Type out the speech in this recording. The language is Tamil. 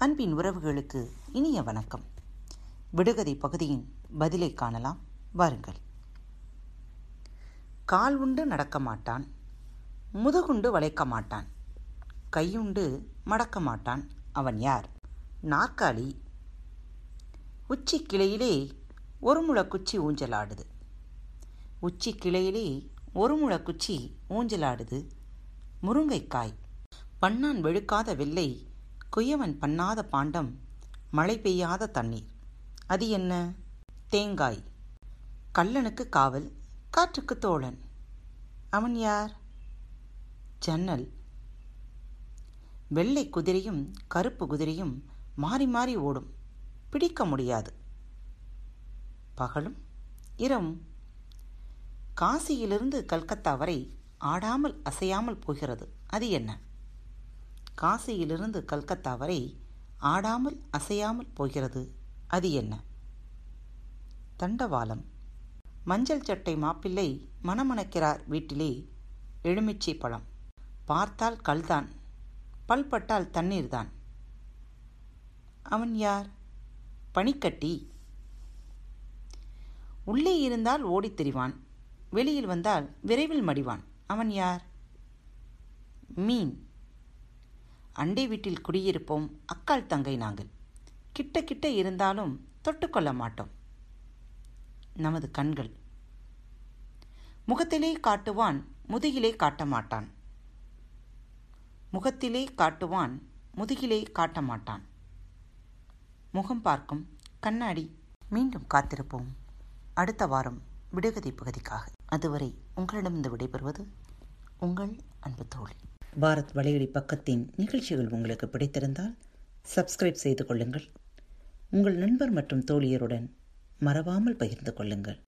அன்பின் உறவுகளுக்கு இனிய வணக்கம். விடுகதை பகுதியின் பதிலை காணலாம். வாருங்கள். கால் உண்டு நடக்க மாட்டான் முதுகுண்டு வளைக்க மாட்டான் கையுண்டு மடக்க மாட்டான் அவன் யார்? நாற்காலி. உச்சி கிளையிலே ஒரு முளக்குச்சி ஊஞ்சலாடுது. உச்சி கிளையிலே ஒரு முளக்குச்சி ஊஞ்சலாடுது. முருங்கைக்காய். பண்ணான் வெளுக்காத வெள்ளை குயவன் பண்ணாத பாண்டம் மழை பெய்யாத தண்ணீர். அது என்ன? தேங்காய். கல்லனுக்கு காவல் காற்றுக்கு தோழன். அவன் யார்? ஜன்னல். வெள்ளை குதிரையும் கருப்பு குதிரையும் மாறி மாறி ஓடும். பிடிக்க முடியாது. பகலும் இரவும். காசியிலிருந்து கல்கத்தா வரை ஆடாமல் அசையாமல் போகிறது. அது என்ன? காசியிலிருந்து கல்கத்தா வரை ஆடாமல் அசையாமல் போகிறது. அது என்ன? தண்டவாளம். மஞ்சள் சட்டை மாப்பிள்ளை மணமணக்கிறார் வீட்டிலே எலுமிச்சை பழம். பார்த்தால் கல்தான் பல்பட்டால் தண்ணீர்தான். அவன் யார்? பனிக்கட்டி. உள்ளே இருந்தால் ஓடித் திரிவான் வெளியில் வந்தால் விரைவில் மடிவான். அவன் யார்? மீன். அண்டை வீட்டில் குடியிருப்போம் அக்கால் தங்கை நாங்கள். கிட்ட கிட்ட இருந்தாலும் தொட்டுக்கொள்ள மாட்டோம். நமது கண்கள். முகத்திலே காட்டுவான் முதுகிலே காட்ட மாட்டான். முகத்திலே காட்டுவான் முதுகிலே காட்ட மாட்டான். முகம் பார்க்கும் கண்ணாடி மீண்டும் காத்திருப்போம். அடுத்த வாரம் விடுகதை பகுதிக்காக. அதுவரை உங்களிடமிருந்து விடைபெறுவது உங்கள் அன்பு தோழி. பாரத் வலையொலி பக்கத்தின் நிகழ்ச்சிகள் உங்களுக்கு பிடித்திருந்தால் சப்ஸ்கிரைப் செய்து கொள்ளுங்கள். உங்கள் நண்பர் மற்றும் தோழியருடன் மறவாமல் பகிர்ந்து கொள்ளுங்கள்.